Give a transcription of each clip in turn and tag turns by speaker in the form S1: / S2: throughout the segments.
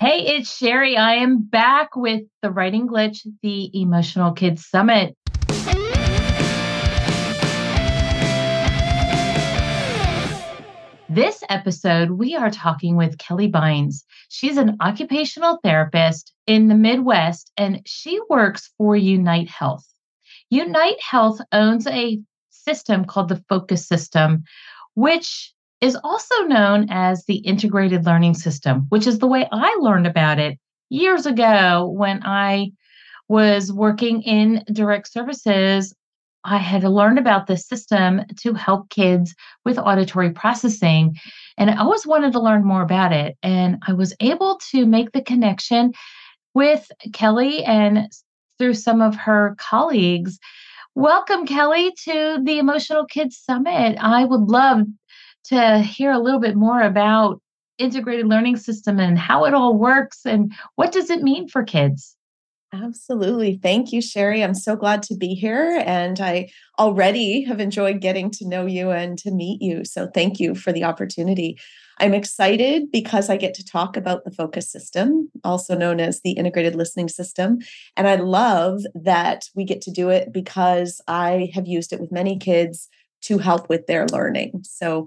S1: Hey, it's Cheri. I am back with the Writing Glitch, the Emotional Kids Summit. This episode, we are talking with Kelly Beins. She's an occupational therapist in the Midwest and she works for Unyte Health. Unyte Health owns a system called the Focus System, which is also known as the integrated learning system, which is the way I learned about it years ago when I was working in direct services. I had learned about this system to help kids with auditory processing. And I always wanted to learn more about it. And I was able to make the connection with Kelly and through some of her colleagues. Welcome, Kelly, to the Emotional Kids Summit. I would love to hear a little bit more about integrated learning system and how it all works and what does it mean for kids
S2: Absolutely. Thank you, Cheri. I'm so glad to be here. And I already have enjoyed getting to know you and to meet you. So thank you for the opportunity. I'm excited because I get to talk about the focus system, also known as the integrated listening system. And I love that we get to do it because I have used it with many kids to help with their learning. So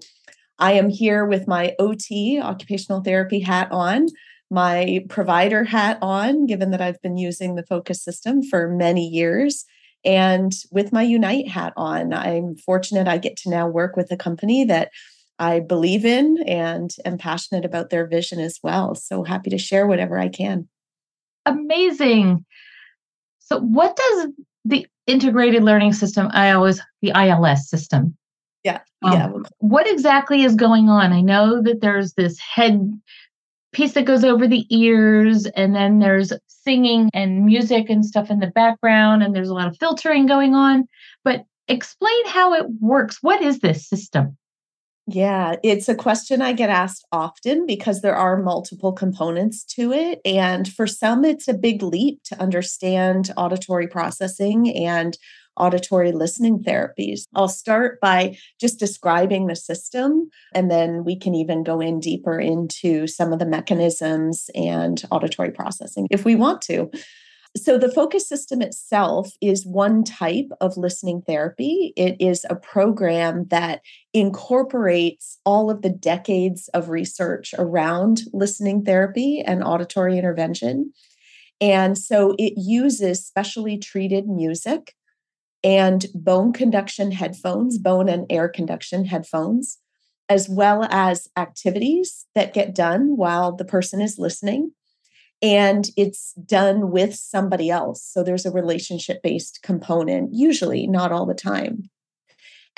S2: I am here with my OT, occupational therapy hat on, my provider hat on, given that I've been using the focus system for many years, and with my Unyte hat on. I'm fortunate I get to now work with a company that I believe in and am passionate about their vision as well. So happy to share whatever I can.
S1: Amazing. So, what does the integrated learning system, I always, the ILS system,
S2: yeah. Um, yeah.
S1: What exactly is going on? I know that there's this head piece that goes over the ears, and then there's singing and music and stuff in the background, and there's a lot of filtering going on. But explain how it works. What is this system?
S2: Yeah, it's a question I get asked often because there are multiple components to it. And for some, it's a big leap to understand auditory processing and auditory listening therapies. I'll start by just describing the system, and then we can even go in deeper into some of the mechanisms and auditory processing if we want to. So, the focus system itself is one type of listening therapy. It is a program that incorporates all of the decades of research around listening therapy and auditory intervention. And so, it uses specially treated music and bone conduction headphones, bone and air conduction headphones, as well as activities that get done while the person is listening. And it's done with somebody else. So there's a relationship based component, usually, not all the time.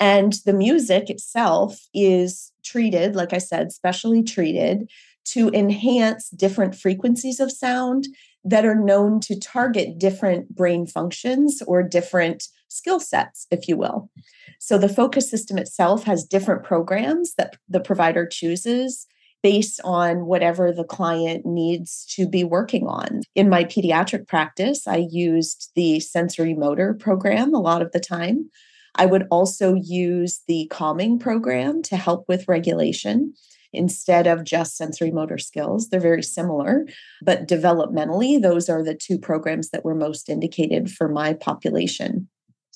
S2: And the music itself is treated, like I said, specially treated to enhance different frequencies of sound that are known to target different brain functions or different skill sets, if you will. So the focus system itself has different programs that the provider chooses based on whatever the client needs to be working on. In my pediatric practice, I used the sensory motor program a lot of the time. I would also use the calming program to help with regulation instead of just sensory motor skills. They're very similar, but developmentally, those are the two programs that were most indicated for my population.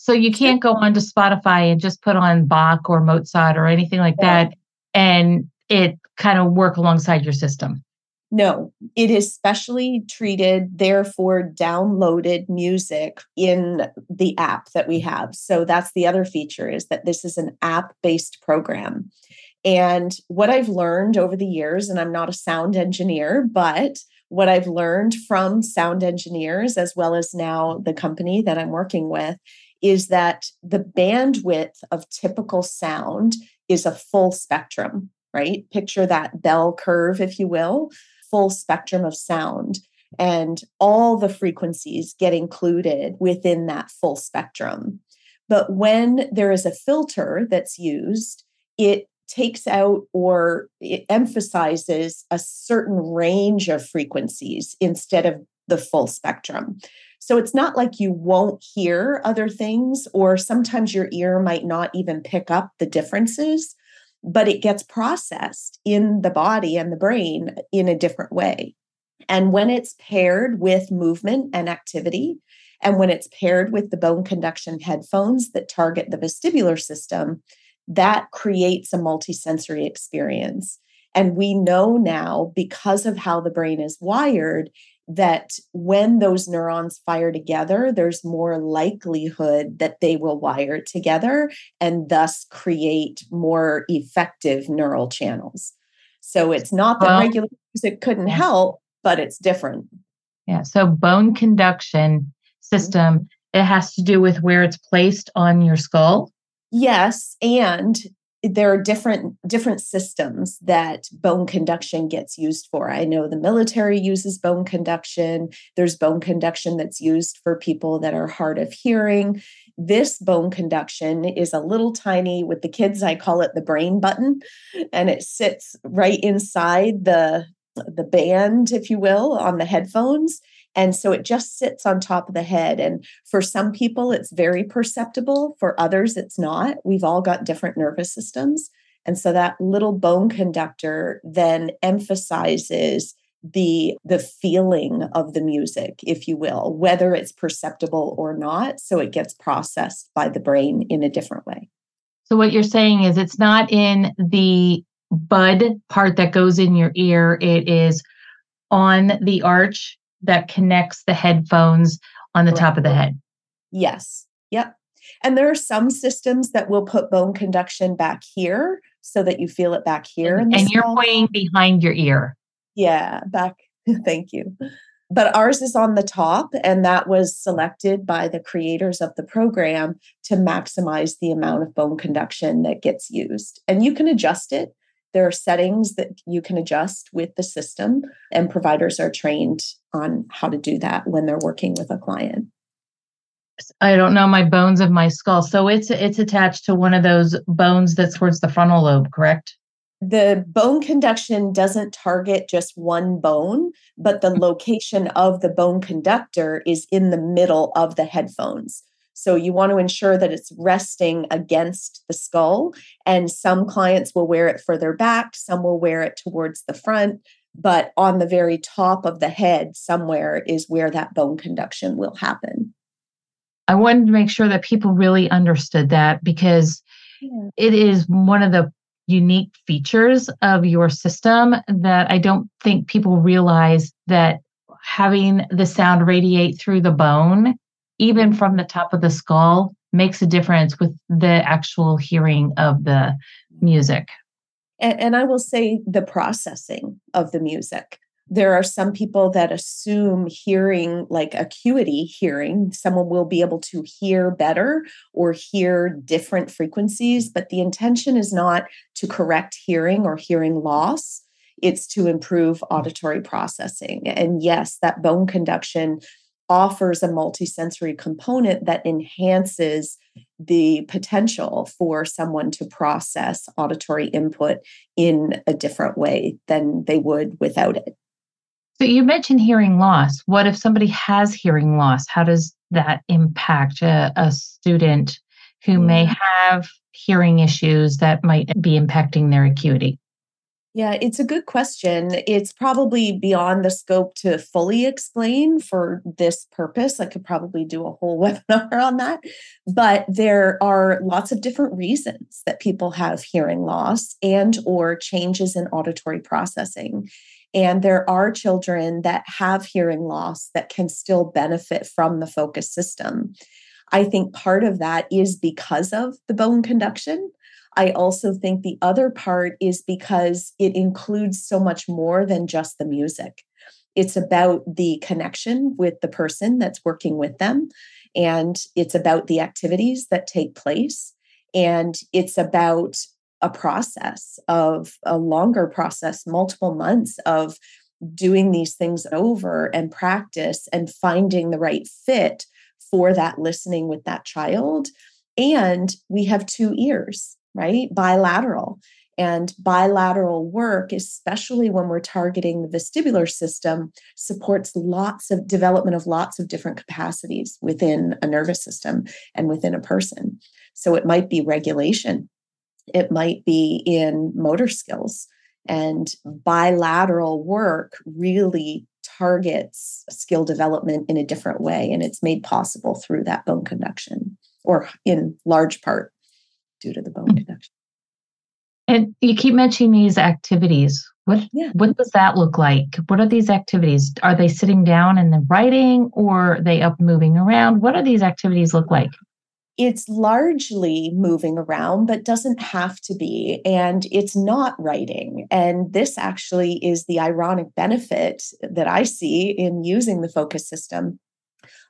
S1: So you can't go onto Spotify and just put on Bach or Mozart or anything like that and it kind of work alongside your system.
S2: No, it is specially treated, therefore, downloaded music in the app that we have. So that's the other feature is that this is an app based program. And what I've learned over the years, and I'm not a sound engineer, but what I've learned from sound engineers, as well as now the company that I'm working with, is that the bandwidth of typical sound is a full spectrum, right? Picture that bell curve, if you will, full spectrum of sound. And all the frequencies get included within that full spectrum. But when there is a filter that's used, it takes out or it emphasizes a certain range of frequencies instead of the full spectrum. So it's not like you won't hear other things, or sometimes your ear might not even pick up the differences, but it gets processed in the body and the brain in a different way. And when it's paired with movement and activity, and when it's paired with the bone conduction headphones that target the vestibular system, that creates a multisensory experience. And we know now, because of how the brain is wired, that when those neurons fire together, there's more likelihood that they will wire together and thus create more effective neural channels. So it's not that well, regular music couldn't help, but it's different.
S1: Yeah. So bone conduction system, it has to do with where it's placed on your skull.
S2: Yes. And there are different different systems that bone conduction gets used for. I know the military uses bone conduction. There's bone conduction that's used for people that are hard of hearing. This bone conduction is a little tiny with the kids i call it the brain button and it sits right inside the the band if you will on the headphones and so it just sits on top of the head. And for some people, it's very perceptible. For others, it's not. We've all got different nervous systems. And so that little bone conductor then emphasizes the the feeling of the music if you will whether it's perceptible or not so it gets processed by the brain in a different way
S1: so what you're saying is it's not in the bud part that goes in your ear it is on the arch that connects the headphones on the top of the head.
S2: Yes. Yep. And there are some systems that will put bone conduction back here so that you feel it back here.
S1: And, and you're pointing behind your ear.
S2: Yeah, back. Thank you. But ours is on the top, and that was selected by the creators of the program to maximize the amount of bone conduction that gets used. And you can adjust it there are settings that you can adjust with the system, and providers are trained on how to do that when they're working with a client.
S1: I don't know my bones of my skull. So it's it's attached to one of those bones that's towards the frontal lobe, correct?
S2: The bone conduction doesn't target just one bone, but the location of the bone conductor is in the middle of the headphones. So you want to ensure that it's resting against the skull. And some clients will wear it further back, some will wear it towards the front. But on the very top of the head, somewhere is where that bone conduction will happen.
S1: I wanted to make sure that people really understood that because yeah. it is one of the unique features of your system that I don't think people realize that having the sound radiate through the bone even from the top of the skull makes a difference with the actual hearing of the music.
S2: And, and, I will say the processing of the music. There are some people that assume hearing, like acuity hearing, someone will be able to hear better or hear different frequencies, but the intention is not to correct hearing or hearing loss. It's to improve auditory processing. And yes, that bone conduction offers a multisensory component that enhances the potential for someone to process auditory input in a different way than they would without it.
S1: So you mentioned hearing loss. What if somebody has hearing loss? How does that impact a, a student who may mm. have hearing issues that might be impacting their acuity?
S2: Yeah, it's a good question. It's probably beyond the scope to fully explain for this purpose. I could probably do a whole webinar on that. But there are lots of different reasons that people have hearing loss and or changes in auditory processing. And there are children that have hearing loss that can still benefit from the focus system. I think part of that is because of the bone conduction. I also think the other part is because it includes so much more than just the music. It's about the connection with the person that's working with them, and it's about the activities that take place, and it's about a process of a longer process, multiple months of doing these things over and practice and finding the right fit for that listening with that child. And we have two ears right? Bilateral. And bilateral work, especially when we're targeting the vestibular system, supports lots of development of lots of different capacities within a nervous system and within a person. So it might be regulation, it might be in motor skills. And bilateral work really targets skill development in a different way. And it's made possible through that bone conduction, or in large part due to the bone mm-hmm. conduction.
S1: And you keep mentioning these activities. What yeah. what does that look like? What are these activities? Are they sitting down and then writing or are they up moving around? What do these activities look like?
S2: It's largely moving around, but doesn't have to be. And it's not writing. And this actually is the ironic benefit that I see in using the focus system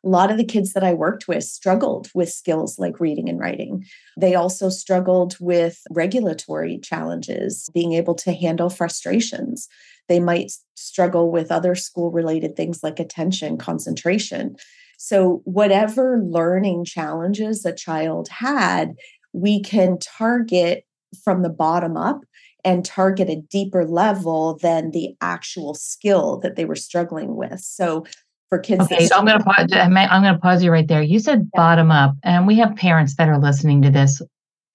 S2: a lot of the kids that I worked with struggled with skills like reading and writing. They also struggled with regulatory challenges, being able to handle frustrations. They might struggle with other school related things like attention, concentration. So, whatever learning challenges a child had, we can target from the bottom up and target a deeper level than the actual skill that they were struggling with. So, for kids.
S1: Okay, I'm going to pause. I'm going to pause you right there. You said yeah. bottom up, and we have parents that are listening to this.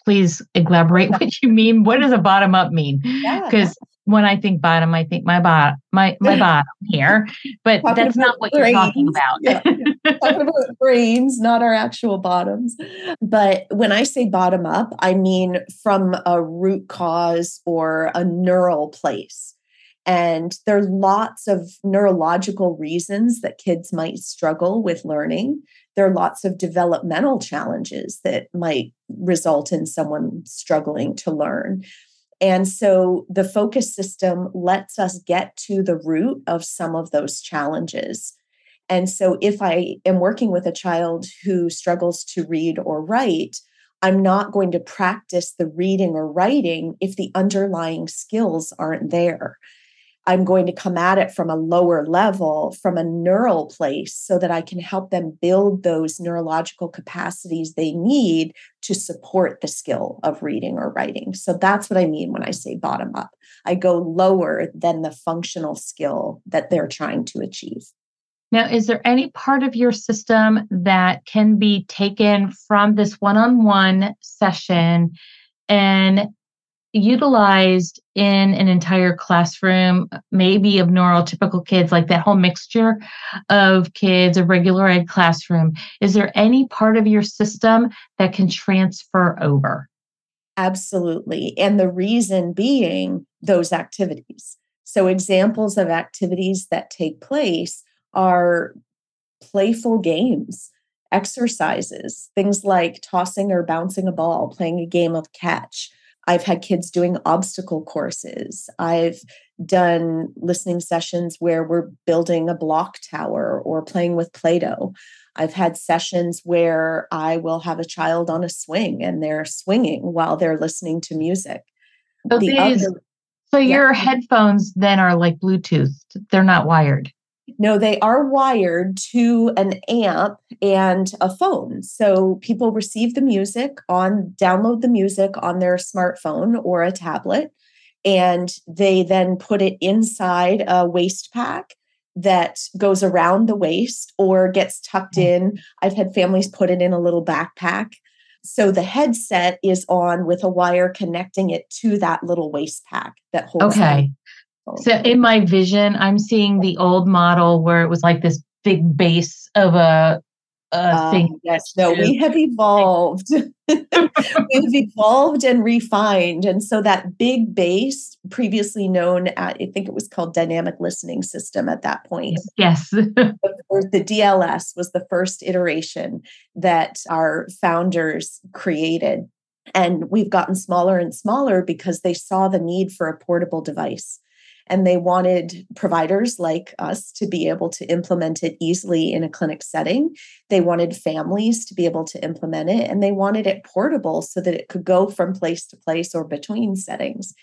S1: Please elaborate what you mean. What does a bottom up mean? Because yeah. when I think bottom, I think my bot, my my bottom here, but talking that's not what brains. you're talking about.
S2: talking about brains, not our actual bottoms. But when I say bottom up, I mean from a root cause or a neural place. And there are lots of neurological reasons that kids might struggle with learning. There are lots of developmental challenges that might result in someone struggling to learn. And so the focus system lets us get to the root of some of those challenges. And so if I am working with a child who struggles to read or write, I'm not going to practice the reading or writing if the underlying skills aren't there. I'm going to come at it from a lower level, from a neural place, so that I can help them build those neurological capacities they need to support the skill of reading or writing. So that's what I mean when I say bottom up. I go lower than the functional skill that they're trying to achieve.
S1: Now, is there any part of your system that can be taken from this one on one session and utilized in an entire classroom, maybe of neurotypical kids, like that whole mixture of kids, a regular ed classroom, is there any part of your system that can transfer over?
S2: Absolutely. And the reason being those activities. So, examples of activities that take place are playful games, exercises, things like tossing or bouncing a ball, playing a game of catch I've had kids doing obstacle courses. I've done listening sessions where we're building a block tower or playing with Play Doh. I've had sessions where I will have a child on a swing and they're swinging while they're listening to music.
S1: So, the these, other, so your headphones then are like Bluetooth, they're not wired.
S2: No, they are wired to an amp and a phone. So people receive the music on, download the music on their smartphone or a tablet, and they then put it inside a waist pack that goes around the waist or gets tucked mm. in. I've had families put it in a little backpack. So the headset is on with a wire connecting it to that little waist pack that holds.
S1: Okay. So in my vision, I'm seeing the old model where it was like this big base of a, a uh, thing.
S2: Yes, no, we have evolved. We've evolved and refined. And so that big base, previously known at, I think it was called dynamic listening system at that point.
S1: Yes. the,
S2: the DLS was the first iteration that our founders created. And we've gotten smaller and smaller because they saw the need for a portable device and they wanted providers like us to be able to implement it easily in a clinic setting. They wanted families to be able to implement it, and they wanted it portable so that it could go from place to place or between settings.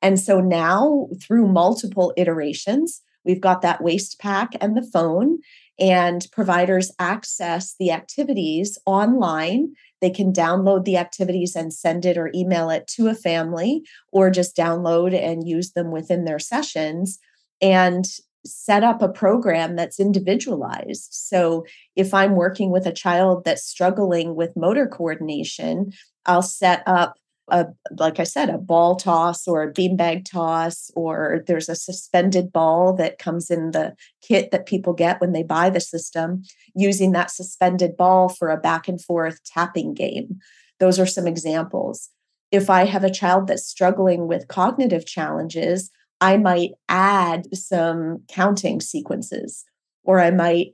S2: And so now, through multiple iterations, we've got that waist pack and the phone, and providers access the activities online they can download the activities and send it or email it to a family, or just download and use them within their sessions and set up a program that's individualized. So if I'm working with a child that's struggling with motor coordination, I'll set up a like I said, a ball toss or a beanbag toss, or there's a suspended ball that comes in the kit that people get when they buy the system, using that suspended ball for a back and forth tapping game. Those are some examples. If I have a child that's struggling with cognitive challenges, I might add some counting sequences, or I might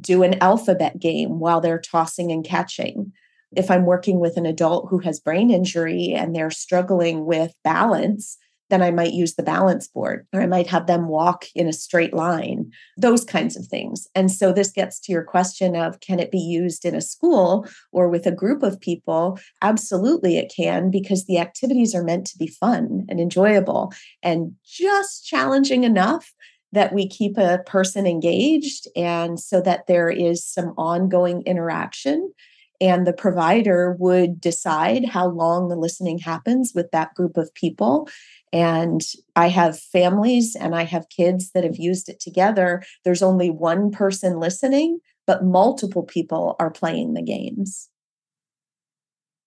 S2: do an alphabet game while they're tossing and catching if I'm working with an adult who has brain injury and they're struggling with balance, then I might use the balance board or I might have them walk in a straight line, those kinds of things. And so this gets to your question of can it be used in a school or with a group of people? Absolutely, it can because the activities are meant to be fun and enjoyable and just challenging enough that we keep a person engaged and so that there is some ongoing interaction and the provider would decide how long the listening happens with that group of people. And i have families and i have kids that have used it together. There's only one person listening but multiple people are playing the games.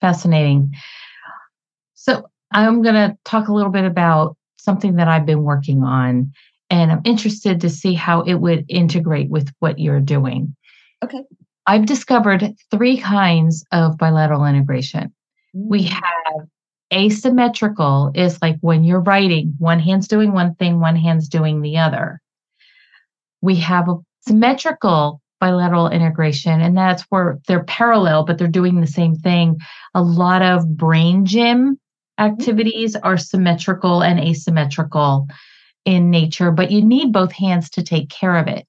S1: Fascinating. So i'm going to talk a little bit about something that i've been working on and i'm interested to see how it would integrate with what you're doing.
S2: Okay
S1: I've discovered three kinds of bilateral integration. We
S2: Mm.
S1: have asymmetrical is like when you're writing, one hand's doing one thing, one hand's doing the other. We have a symmetrical bilateral integration, and that's where they're parallel, but they're doing the same thing. A lot of brain gym activities are symmetrical and asymmetrical in nature, but you need both hands to take care of it.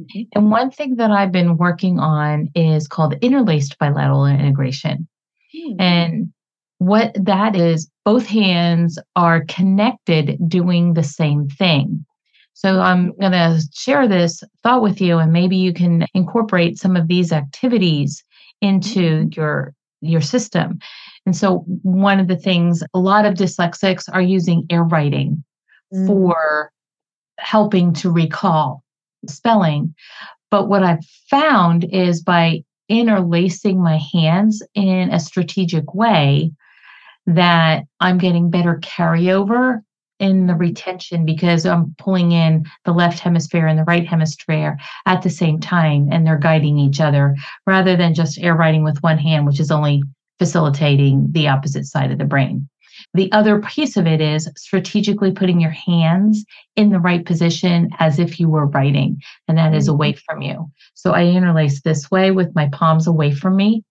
S2: Mhm.
S1: And one thing that I've been working on is called interlaced bilateral integration.
S2: Hmm.
S1: And what that is, both hands are connected doing the same thing. So I'm going to share this thought with you, and maybe you can incorporate some of these activities into your your system. And so one of the things a lot of dyslexics are using air writing
S2: Mm.
S1: for helping to recall spelling. But what I've found is by interlacing my hands in a strategic way, that I'm getting better carryover in the retention because I'm pulling in the left hemisphere and the right hemisphere at the same time and they're guiding each other rather than just air writing with one hand, which is only facilitating the opposite side of the brain. The other piece of it is strategically putting your hands in the right position as if you were writing, and that is away mm-hmm. from you. So I interlace this way with my palms away from me.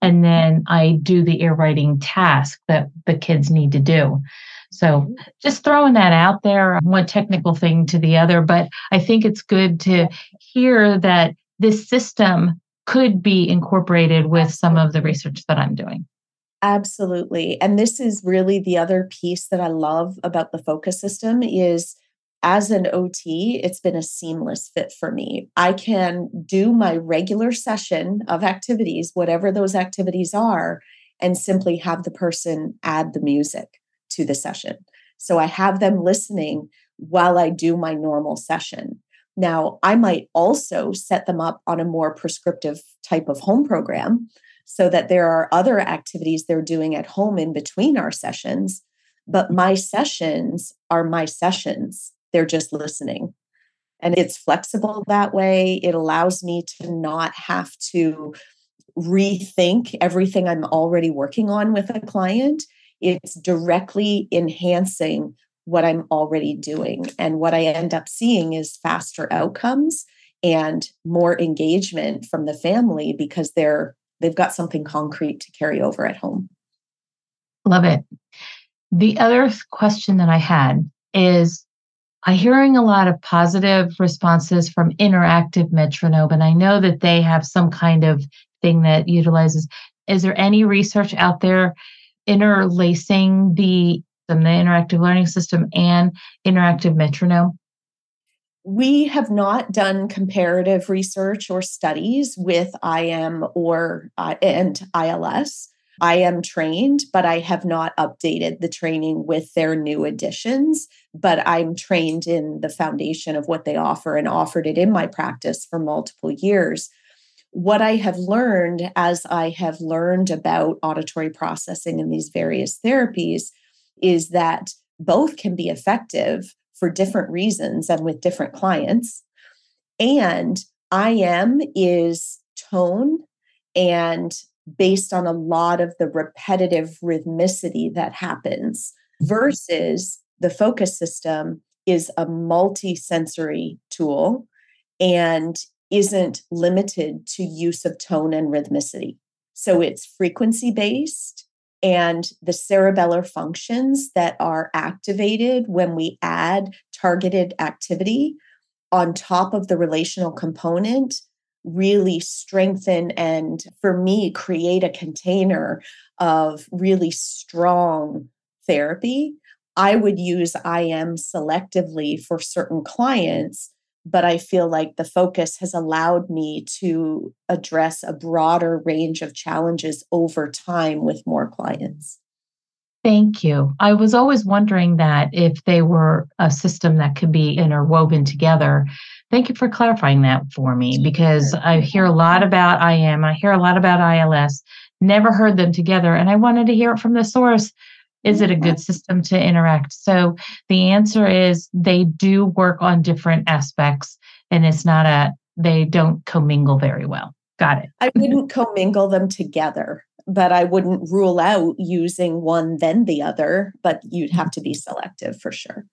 S1: And then I do the air writing task that the kids need to do. So mm-hmm. just throwing that out there, one technical thing to the other, but I think it's good to hear that this system could be incorporated with some of the research that I'm doing.
S2: Absolutely. And this is really the other piece that I love about the focus system is as an OT, it's been a seamless fit for me. I can do my regular session of activities, whatever those activities are, and simply have the person add the music to the session. So I have them listening while I do my normal session. Now, I might also set them up on a more prescriptive type of home program so that there are other activities they're doing at home in between our sessions. But my sessions are my sessions, they're just listening. And it's flexible that way. It allows me to not have to rethink everything I'm already working on with a client. It's directly enhancing what I'm already doing. And what I end up seeing is faster outcomes and more engagement from the family because they're they've got something concrete to carry over at home.
S1: Love it. The other question that I had is I'm hearing a lot of positive responses from interactive metronome, and I know that they have some kind of thing that utilizes. Is there any research out there interlacing the the interactive learning system and interactive metronome?
S2: We have not done comparative research or studies with IM or uh, and ILS. I am trained, but I have not updated the training with their new additions. But I'm trained in the foundation of what they offer and offered it in my practice for multiple years. what I have learned as I have learned about auditory processing and these various therapies is that both can be effective for different reasons and with different clients. And IM is tone and based on a lot of the repetitive rhythmicity that happens versus the focus system is a multi-sensory tool and isn't limited to use of tone and rhythmicity. So it's frequency based and the cerebellar functions that are activated when we add targeted activity on top of the relational component really strengthen and for me create a container of really strong therapy. I would use im selectively for certain clients but I feel like the focus has allowed me to address a broader range of challenges over time with more clients.
S1: Thank you. I was always wondering that if they were a system that could be interwoven together. Thank you for clarifying that for me because I hear a lot about IM, I hear a lot about ILS, never heard them together, and I wanted to hear it from the source is it a good system to interact? So the answer is they do work on different aspects and it's not a, they don't commingle very well. Got it.
S2: I wouldn't commingle them together, but I wouldn't rule out using one then the other, but you'd have to be selective for sure.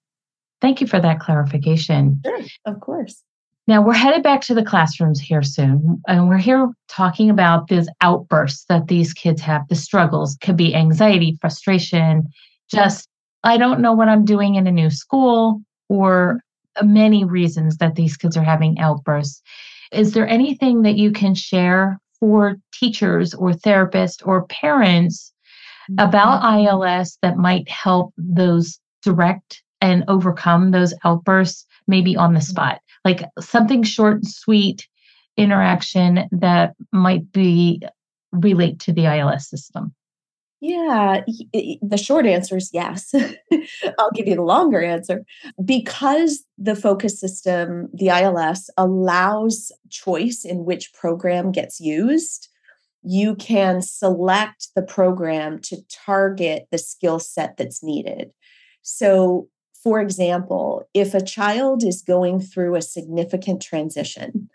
S1: Thank you for that clarification.
S2: Sure, of course.
S1: Now we're headed back to the classrooms here soon, and we're here talking about these outbursts that these kids have. The struggles could be anxiety, frustration, just I don't know what I'm doing in a new school, or many reasons that these kids are having outbursts. Is there anything that you can share for teachers or therapists or parents about mm-hmm. ILS that might help those direct and overcome those outbursts maybe on the mm-hmm. spot? Like something short and sweet interaction that might be relate to the ILS system?
S2: Yeah, the short answer is yes. I'll give you the longer answer. Because the focus system, the ILS, allows choice in which program gets used, you can select the program to target the skill set that's needed. So for example, if a child is going through a significant transition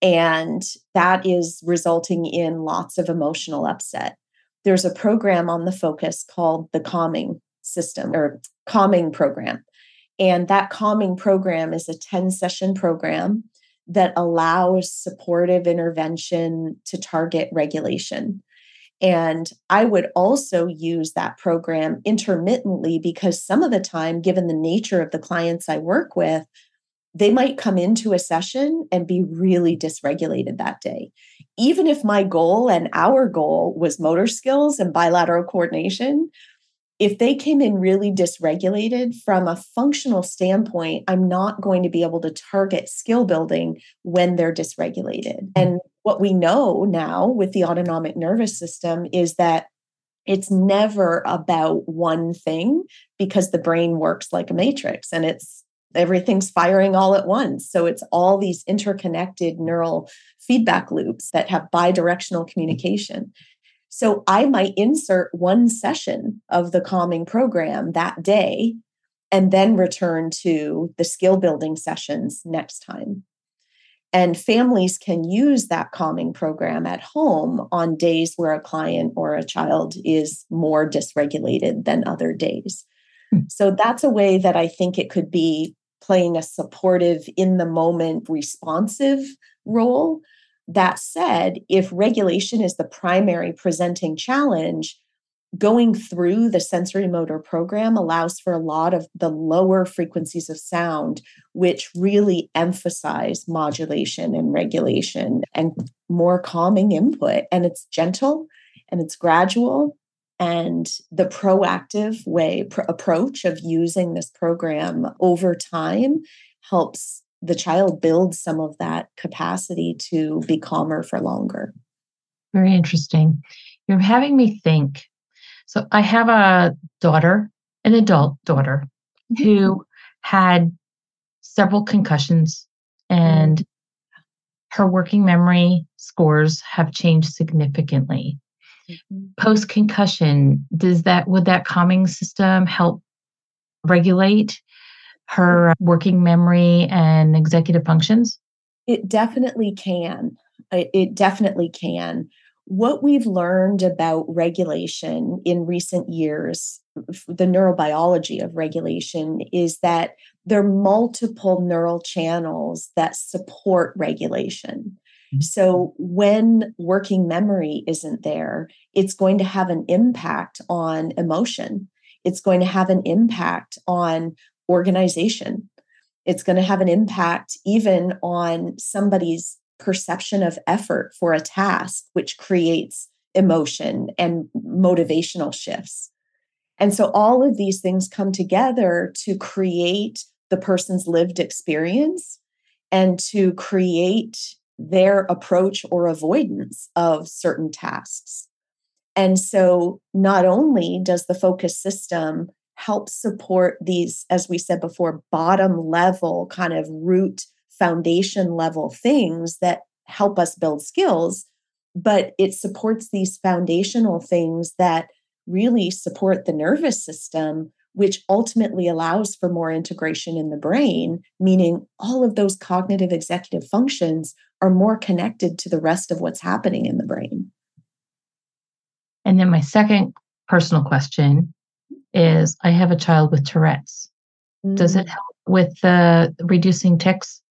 S2: and that is resulting in lots of emotional upset, there's a program on the focus called the calming system or calming program. And that calming program is a 10 session program that allows supportive intervention to target regulation. And I would also use that program intermittently because some of the time, given the nature of the clients I work with, they might come into a session and be really dysregulated that day. Even if my goal and our goal was motor skills and bilateral coordination, if they came in really dysregulated from a functional standpoint, I'm not going to be able to target skill building when they're dysregulated. And what we know now with the autonomic nervous system is that it's never about one thing because the brain works like a matrix and it's everything's firing all at once. So it's all these interconnected neural feedback loops that have bidirectional mm-hmm. communication. So I might insert one session of the calming program that day and then return to the skill building sessions next time. And families can use that calming program at home on days where a client or a child is more dysregulated than other days. Hmm. So that's a way that I think it could be playing a supportive, in the moment, responsive role. That said, if regulation is the primary presenting challenge, going through the sensory motor program allows for a lot of the lower frequencies of sound, which really emphasize modulation and regulation and more calming input. And it's gentle and it's gradual. And the proactive way pr- approach of using this program over time helps the child build some of that capacity to be calmer for longer.
S1: Very interesting. You're having me think so I have a daughter, an adult daughter, who had several concussions and her working memory scores have changed significantly. Mm-hmm. Post concussion, does that would that calming system help regulate her working memory and executive functions?
S2: It definitely can. It definitely can. What we've learned about regulation in recent years, the neurobiology of regulation, is that there are multiple neural channels that support regulation. Mm-hmm. So, when working memory isn't there, it's going to have an impact on emotion. It's going to have an impact on organization. It's going to have an impact even on somebody's perception of effort for a task, which creates emotion and motivational shifts. And so all of these things come together to create the person's lived experience and to create their approach or avoidance of certain tasks. And so, not only does the focus system help support these, as we said before, bottom level kind of root foundation level things that help us build skills, but it supports these foundational things that really support the nervous system, which ultimately allows for more integration in the brain, meaning all of those cognitive executive functions are more connected to the rest of what's happening in the brain.
S1: And then my second personal question is I have a child with Tourette's. Mm. Does it mm. help with the reducing tics?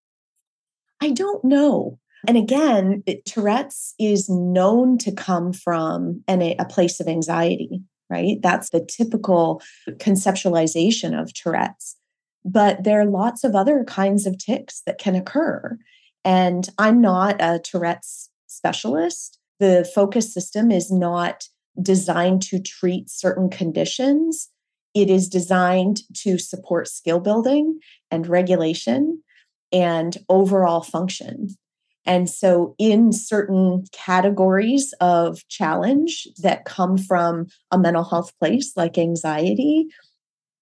S2: I don't know. And again, it, Tourette's is known to come from an, a place of anxiety, right? That's the typical conceptualization of Tourette's. But there are lots of other kinds of tics that can occur. And I'm not a Tourette's specialist. The focus system is not designed to treat certain conditions. It is designed to support skill building and regulation and overall function. And so, in certain categories of challenge that come from a mental health place like anxiety,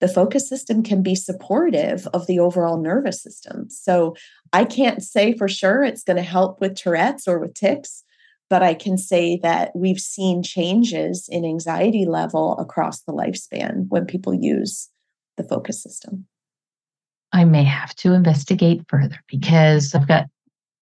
S2: the focus system can be supportive of the overall nervous system. So, I can't say for sure it's going to help with Tourette's or with tics, but I can say that we've seen changes in anxiety level across the lifespan when people use the focus system.
S1: I may have to investigate further because I've got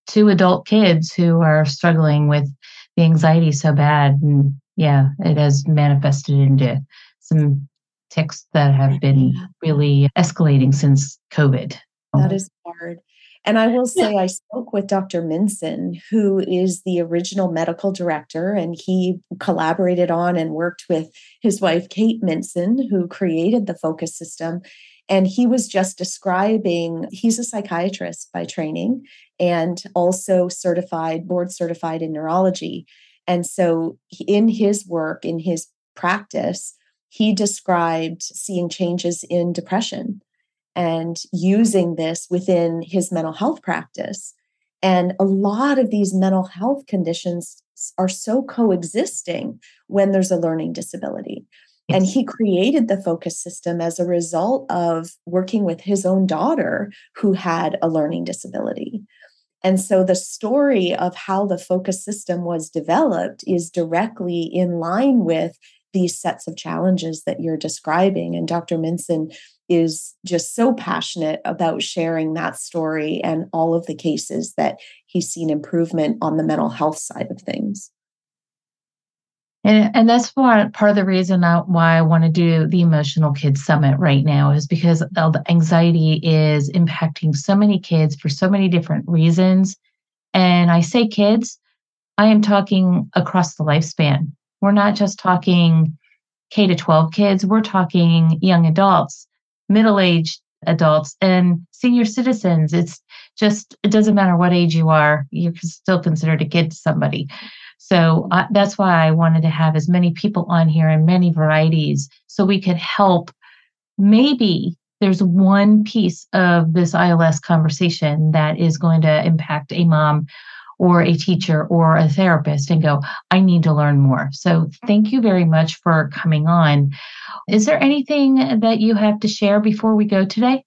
S1: two adult kids who are struggling with the anxiety so bad. And yeah, it has manifested into some tics that have been really escalating since COVID.
S2: That is hard. And I will say, I spoke with Dr. Minson, who is the original medical director, and he collaborated on and worked with his wife, Kate Minson, who created the focus system. And he was just describing, he's a psychiatrist by training and also certified, board certified in neurology. And so, in his work, in his practice, he described seeing changes in depression and using this within his mental health practice. And a lot of these mental health conditions are so coexisting when there's a learning disability. And he created the focus system as a result of working with his own daughter who had a learning disability. And so the story of how the focus system was developed is directly in line with these sets of challenges that you're describing. And Dr. Minson is just so passionate about sharing that story and all of the cases that he's seen improvement on the mental health side of things.
S1: And, and that's why part of the reason I, why I want to do the Emotional Kids Summit right now is because the anxiety is impacting so many kids for so many different reasons. And I say kids, I am talking across the lifespan. We're not just talking K to 12 kids, we're talking young adults, middle aged adults, and senior citizens. It's just, it doesn't matter what age you are, you're still considered a kid to somebody. So uh, that's why I wanted to have as many people on here and many varieties so we could help. Maybe there's one piece of this ILS conversation that is going to impact a mom or a teacher or a therapist and go, I need to learn more. So thank you very much for coming on. Is there anything that you have to share before we go today?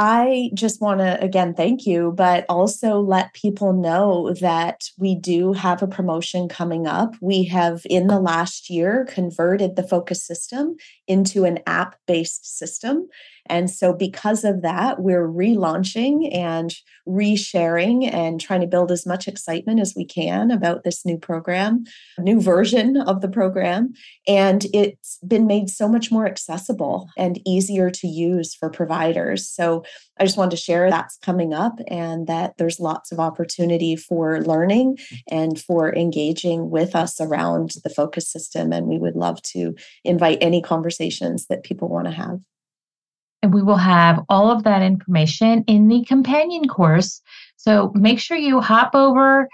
S2: I just want to again thank you, but also let people know that we do have a promotion coming up. We have in the last year converted the focus system into an app based system. And so, because of that, we're relaunching and resharing and trying to build as much excitement as we can about this new program, new version of the program. And it's been made so much more accessible and easier to use for providers. So, I just wanted to share that's coming up and that there's lots of opportunity for learning and for engaging with us around the focus system. And we would love to invite any conversations that people want to have.
S1: And we will have all of that information in the companion course. So make sure you hop over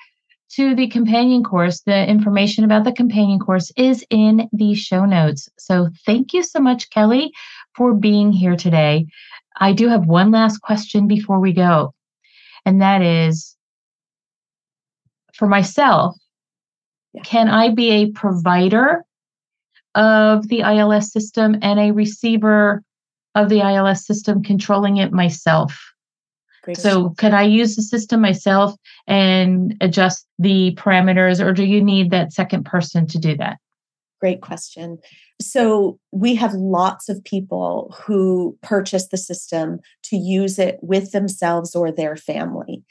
S1: to the companion course. The information about the companion course is in the show notes. So thank you so much, Kelly, for being here today. I do have one last question before we go, and that is for myself, yeah. can I be a provider of the ILS system and a receiver of the ILS system controlling it myself. Great. So, could I use the system myself and adjust the parameters, or do you need that second person to do that?
S2: Great question. So, we have lots of people who purchase the system to use it with themselves or their family.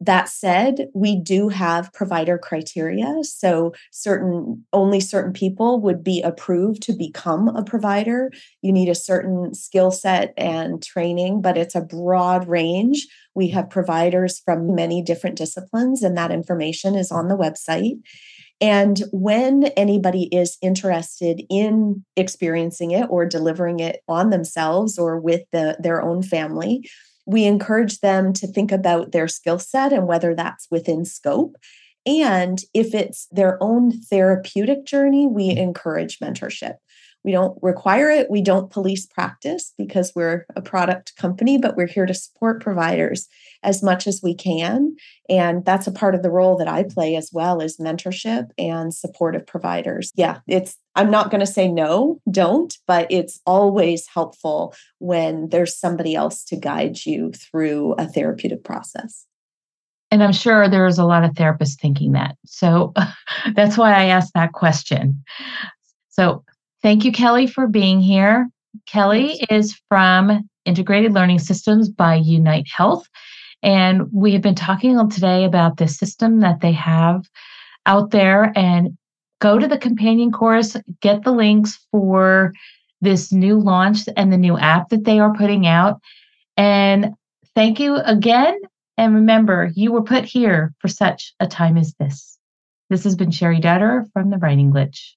S2: That said, we do have provider criteria. So certain only certain people would be approved to become a provider. You need a certain skill set and training, but it's a broad range. We have providers from many different disciplines, and that information is on the website. And when anybody is interested in experiencing it or delivering it on themselves or with the, their own family, we encourage them to think about their skill set and whether that's within scope. And if it's their own therapeutic journey, we mm-hmm. encourage mentorship. We don't require it. We don't police practice because we're a product company, but we're here to support providers as much as we can. And that's a part of the role that I play as well as mentorship and support of providers. Yeah, it's I'm not going to say no, don't, but it's always helpful when there's somebody else to guide you through a therapeutic process.
S1: And I'm sure there's a lot of therapists thinking that. So that's why I asked that question. So Thank you, Kelly, for being here. Kelly is from Integrated Learning Systems by Unyte Health. And we have been talking today about the system that they have out there. And go to the companion course, get the links for this new launch and the new app that they are putting out. And thank you again. And remember, you were put here for such a time as this. This has been Cheri Dutter from The Writing Glitch.